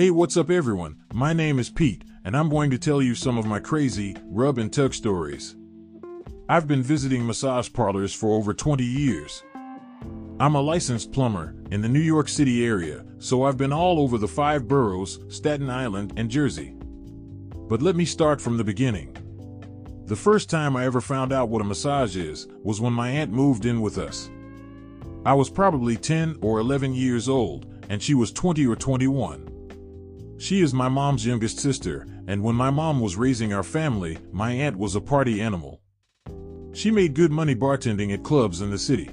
Hey, what's up, everyone? My name is Pete, and I'm going to tell you some of my crazy rub and tug stories. I've been visiting massage parlors for over 20 years. I'm a licensed plumber in the New York City area, so I've been all over the five boroughs, Staten Island, and Jersey. But let me start from the beginning. The first time I ever found out what a massage is was when my aunt moved in with us. I was probably 10 or 11 years old, and she was 20 or 21. She is my mom's youngest sister, and when my mom was raising our family, my aunt was a party animal. She made good money bartending at clubs in the city.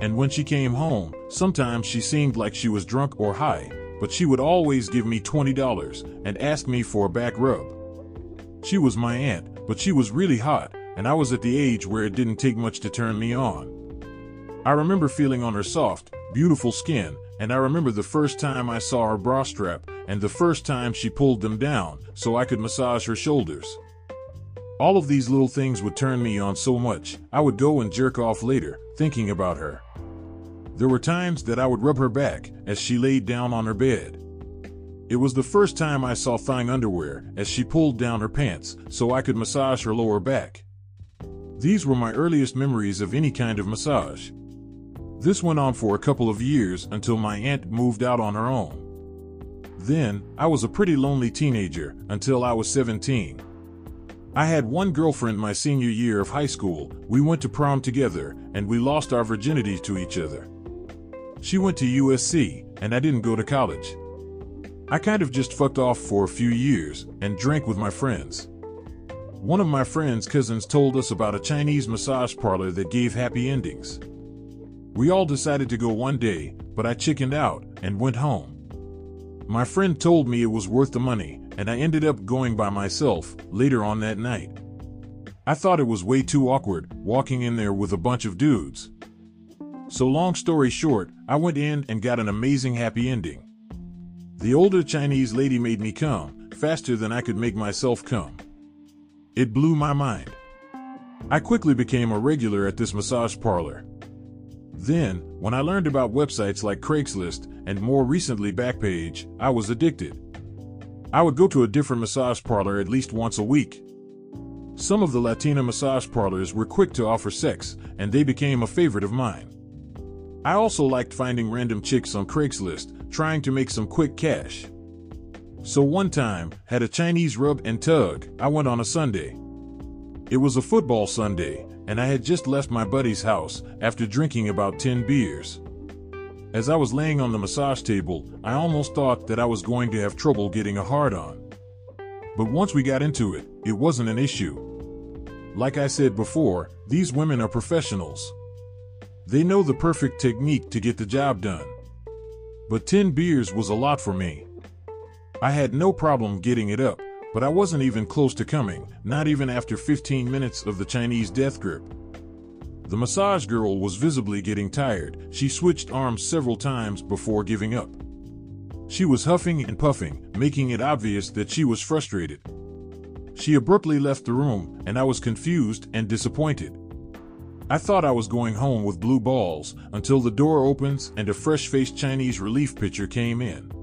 And when she came home, sometimes she seemed like she was drunk or high, but she would always give me $20 and ask me for a back rub. She was my aunt, but she was really hot, and I was at the age where it didn't take much to turn me on. I remember feeling on her soft, beautiful skin and I remember the first time I saw her bra strap, and the first time she pulled them down so I could massage her shoulders. All of these little things would turn me on so much, I would go and jerk off later, thinking about her. There were times that I would rub her back as she laid down on her bed. It was the first time I saw thong underwear as she pulled down her pants so I could massage her lower back. These were my earliest memories of any kind of massage. This went on for a couple of years until my aunt moved out on her own. Then, I was a pretty lonely teenager until I was 17. I had one girlfriend my senior year of high school. We went to prom together, and we lost our virginity to each other. She went to USC, and I didn't go to college. I kind of just fucked off for a few years and drank with my friends. One of my friend's cousins told us about a Chinese massage parlor that gave happy endings. We all decided to go one day, but I chickened out and went home. My friend told me it was worth the money, and I ended up going by myself later on that night. I thought it was way too awkward walking in there with a bunch of dudes. So, long story short, I went in and got an amazing happy ending. The older Chinese lady made me come faster than I could make myself come. It blew my mind. I quickly became a regular at this massage parlor. Then, when I learned about websites like Craigslist and more recently Backpage, I was addicted. I would go to a different massage parlor at least once a week. Some of the Latina massage parlors were quick to offer sex, and they became a favorite of mine. I also liked finding random chicks on Craigslist, trying to make some quick cash. So one time, had a Chinese rub and tug, I went on a Sunday. It was a football Sunday, and I had just left my buddy's house after drinking about 10 beers. As I was laying on the massage table, I almost thought that I was going to have trouble getting a hard on. But once we got into it, it wasn't an issue. Like I said before, these women are professionals. They know the perfect technique to get the job done. But 10 beers was a lot for me. I had no problem getting it up, but I wasn't even close to coming, not even after 15 minutes of the Chinese death grip. The massage girl was visibly getting tired. She switched arms several times before giving up. She was huffing and puffing, making it obvious that she was frustrated. She abruptly left the room, and I was confused and disappointed. I thought I was going home with blue balls until the door opens and a fresh faced Chinese relief pitcher came in.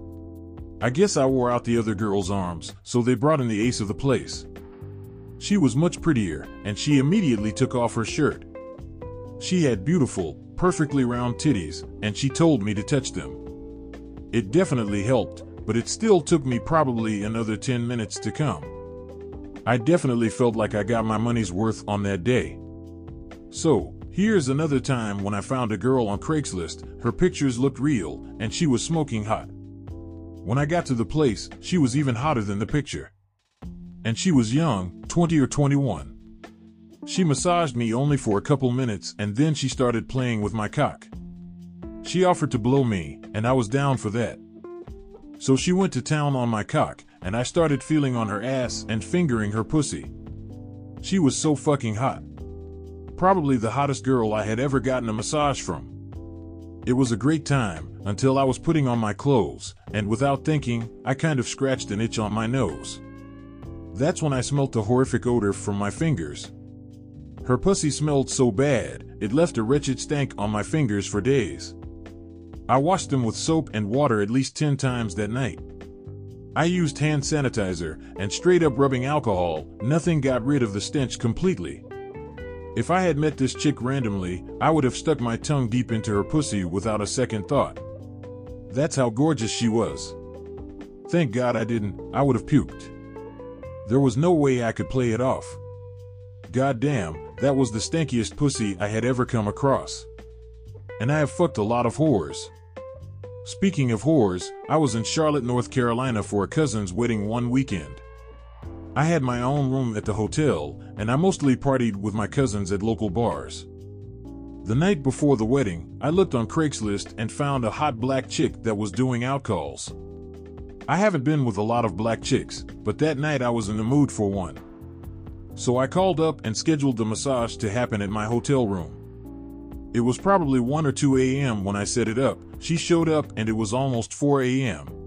I guess I wore out the other girl's arms, so they brought in the ace of the place. She was much prettier, and she immediately took off her shirt. She had beautiful, perfectly round titties, and she told me to touch them. It definitely helped, but it still took me probably another 10 minutes to come. I definitely felt like I got my money's worth on that day. So, here's another time when I found a girl on Craigslist, her pictures looked real, and she was smoking hot. When I got to the place, she was even hotter than the picture. And she was young, 20 or 21. She massaged me only for a couple minutes and then she started playing with my cock. She offered to blow me, and I was down for that. So she went to town on my cock, and I started feeling on her ass and fingering her pussy. She was so fucking hot. Probably the hottest girl I had ever gotten a massage from. It was a great time, until I was putting on my clothes, and without thinking, I kind of scratched an itch on my nose. That's when I smelt a horrific odor from my fingers. Her pussy smelled so bad, it left a wretched stank on my fingers for days. I washed them with soap and water at least 10 times that night. I used hand sanitizer and straight up rubbing alcohol, nothing got rid of the stench completely. If I had met this chick randomly, I would have stuck my tongue deep into her pussy without a second thought. That's how gorgeous she was. Thank God I didn't, I would have puked. There was no way I could play it off. God damn, that was the stankiest pussy I had ever come across. And I have fucked a lot of whores. Speaking of whores, I was in Charlotte, North Carolina for a cousin's wedding one weekend. I had my own room at the hotel, and I mostly partied with my cousins at local bars. The night before the wedding, I looked on Craigslist and found a hot black chick that was doing outcalls. I haven't been with a lot of black chicks, but that night I was in the mood for one. So I called up and scheduled the massage to happen at my hotel room. It was probably 1 or 2 a.m. when I set it up. She showed up and it was almost 4 a.m.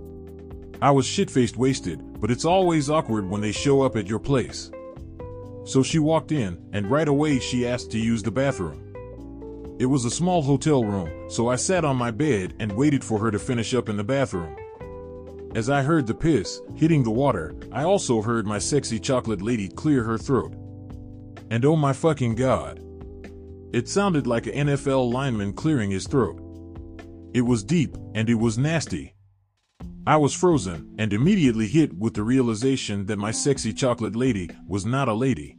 I was shit-faced wasted, but it's always awkward when they show up at your place. So she walked in, and right away she asked to use the bathroom. It was a small hotel room, so I sat on my bed and waited for her to finish up in the bathroom. As I heard the piss hitting the water, I also heard my sexy chocolate lady clear her throat. And oh my fucking god. It sounded like an NFL lineman clearing his throat. It was deep, and it was nasty. I was frozen and immediately hit with the realization that my sexy chocolate lady was not a lady.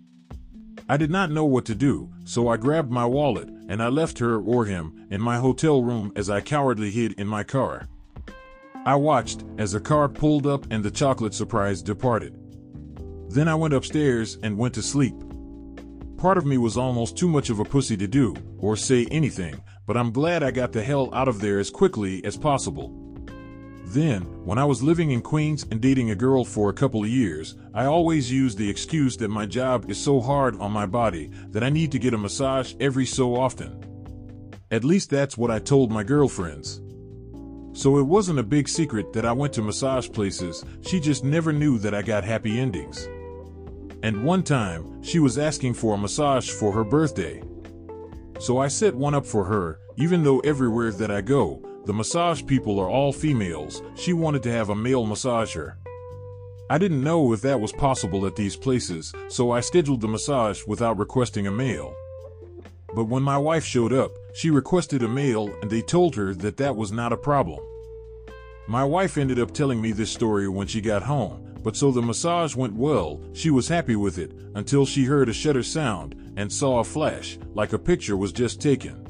I did not know what to do, so I grabbed my wallet and I left her or him in my hotel room as I cowardly hid in my car. I watched as the car pulled up and the chocolate surprise departed. Then I went upstairs and went to sleep. Part of me was almost too much of a pussy to do or say anything, but I'm glad I got the hell out of there as quickly as possible. Then, when I was living in Queens and dating a girl for a couple of years, I always used the excuse that my job is so hard on my body that I need to get a massage every so often. At least that's what I told my girlfriends. So it wasn't a big secret that I went to massage places, she just never knew that I got happy endings. And one time, she was asking for a massage for her birthday. So I set one up for her, even though everywhere that I go, the massage people are all females. She wanted to have a male massager. I didn't know if that was possible at these places, so I scheduled the massage without requesting a male. But when my wife showed up, she requested a male and they told her that that was not a problem. My wife ended up telling me this story when she got home, but so the massage went well, she was happy with it until she heard a shutter sound and saw a flash, like a picture was just taken.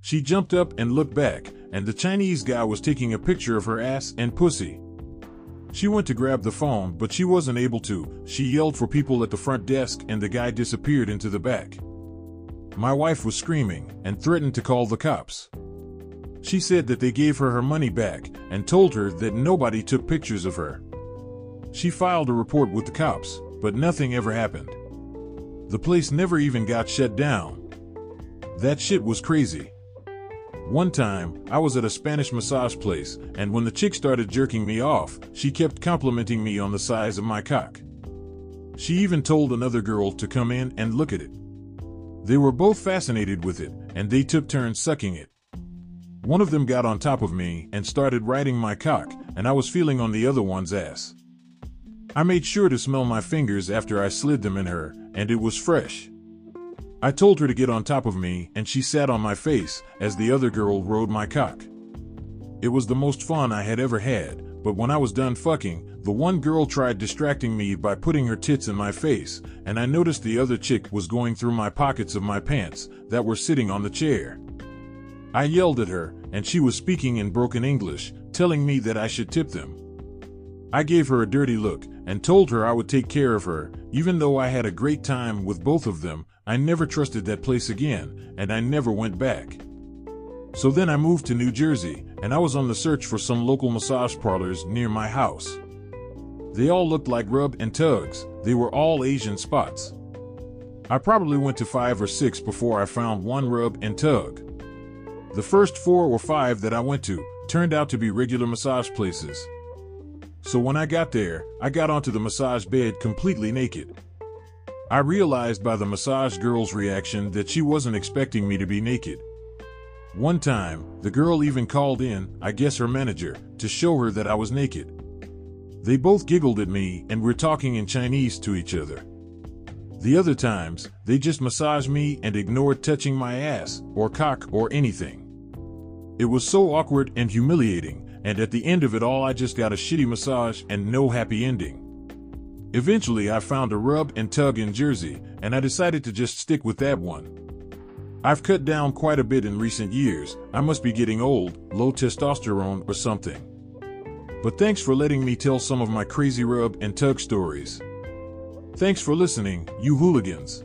She jumped up and looked back, and the Chinese guy was taking a picture of her ass and pussy. She went to grab the phone, but she wasn't able to. She yelled for people at the front desk, and the guy disappeared into the back. My wife was screaming and threatened to call the cops. She said that they gave her her money back and told her that nobody took pictures of her. She filed a report with the cops, but nothing ever happened. The place never even got shut down. That shit was crazy. One time, I was at a Spanish massage place, and when the chick started jerking me off, she kept complimenting me on the size of my cock. She even told another girl to come in and look at it. They were both fascinated with it, and they took turns sucking it. One of them got on top of me and started riding my cock, and I was feeling on the other one's ass. I made sure to smell my fingers after I slid them in her, and it was fresh. I told her to get on top of me, and she sat on my face as the other girl rode my cock. It was the most fun I had ever had, but when I was done fucking, the one girl tried distracting me by putting her tits in my face, and I noticed the other chick was going through my pockets of my pants that were sitting on the chair. I yelled at her, and she was speaking in broken English, telling me that I should tip them. I gave her a dirty look and told her I would take care of her, even though I had a great time with both of them I never trusted that place again, and I never went back. So then I moved to New Jersey, and I was on the search for some local massage parlors near my house. They all looked like rub and tugs, they were all Asian spots. I probably went to five or six before I found one rub and tug. The first four or five that I went to turned out to be regular massage places. So when I got there, I got onto the massage bed completely naked. I realized by the massage girl's reaction that she wasn't expecting me to be naked. One time, the girl even called in, I guess her manager, to show her that I was naked. They both giggled at me and were talking in Chinese to each other. The other times, they just massaged me and ignored touching my ass, or cock, or anything. It was so awkward and humiliating, and at the end of it all, I just got a shitty massage and no happy ending. Eventually, I found a rub and tug in Jersey, and I decided to just stick with that one. I've cut down quite a bit in recent years. I must be getting old, low testosterone, or something. But thanks for letting me tell some of my crazy rub and tug stories. Thanks for listening, you hooligans.